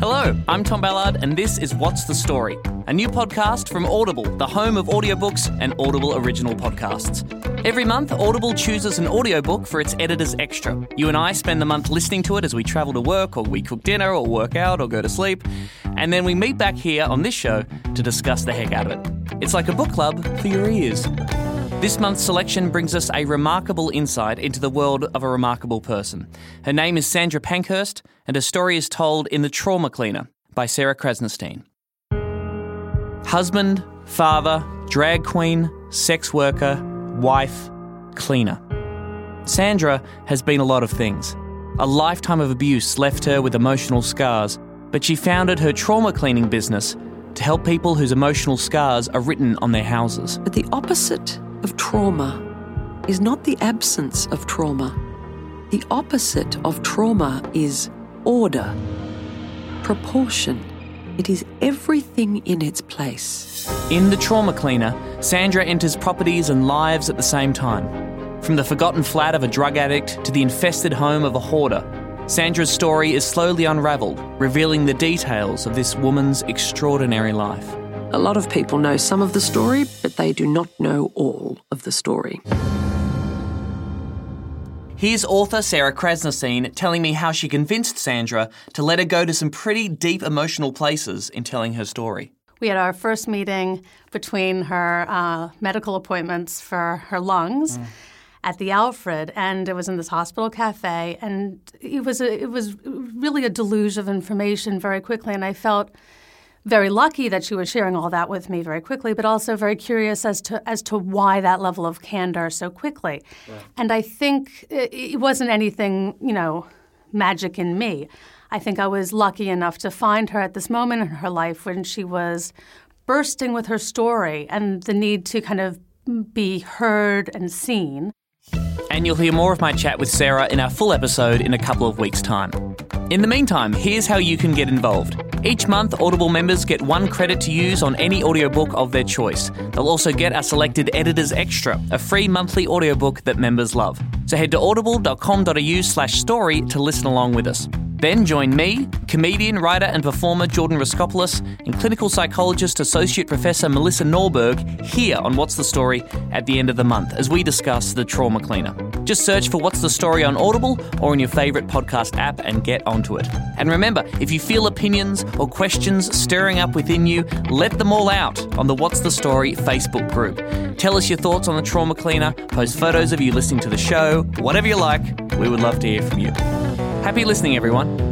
Hello, I'm Tom Ballard, and this is What's the Story, a new podcast from Audible, the home of audiobooks and Audible original podcasts. Every month, Audible chooses an audiobook for its editors extra. You and I spend the month listening to it as we travel to work, or we cook dinner, or work out, or go to sleep, and then we meet back here on this show to discuss the heck out of it. It's like a book club for your ears. This month's selection brings us a remarkable insight into the world of a remarkable person. Her name is Sandra Pankhurst, and her story is told in The Trauma Cleaner by Sarah Krasnostein. Husband, father, drag queen, sex worker, wife, cleaner. Sandra has been a lot of things. A lifetime of abuse left her with emotional scars, but she founded her trauma cleaning business to help people whose emotional scars are written on their houses. But the opposite of trauma is not the absence of trauma. The opposite of trauma is order, proportion. It is everything in its place. In The Trauma Cleaner, Sandra enters properties and lives at the same time. From the forgotten flat of a drug addict to the infested home of a hoarder, Sandra's story is slowly unravelled, revealing the details of this woman's extraordinary life. A lot of people know some of the story, but they do not know all of the story. Here's author Sarah Krasnostein telling me how she convinced Sandra to let her go to some pretty deep emotional places in telling her story. We had our first meeting between her uh, medical appointments for her lungs. Mm. At the Alfred, and it was in this hospital cafe, and it was a, it was really a deluge of information very quickly, and I felt very lucky that she was sharing all that with me very quickly, but also very curious as to as to why that level of candor so quickly. Right. And I think it, it wasn't anything, you know, magic in me. I think I was lucky enough to find her at this moment in her life when she was bursting with her story and the need to kind of be heard and seen. And you'll hear more of my chat with Sarah in our full episode in a couple of weeks' time. In the meantime, here's how you can get involved. Each month, Audible members get one credit to use on any audiobook of their choice. They'll also get a selected Editor's Extra, a free monthly audiobook that members love. So head to audible.com.au slash story to listen along with us. Then join me, comedian, writer, and performer Jordan Raskopoulos, and clinical psychologist Associate Professor Melissa Norberg here on What's the Story at the end of the month as we discuss the trauma cleaner. Just search for What's the Story on Audible or in your favourite podcast app and get onto it. And remember, if you feel opinions or questions stirring up within you, let them all out on the What's the Story Facebook group. Tell us your thoughts on the trauma cleaner, post photos of you listening to the show, whatever you like. We would love to hear from you. Happy listening, everyone.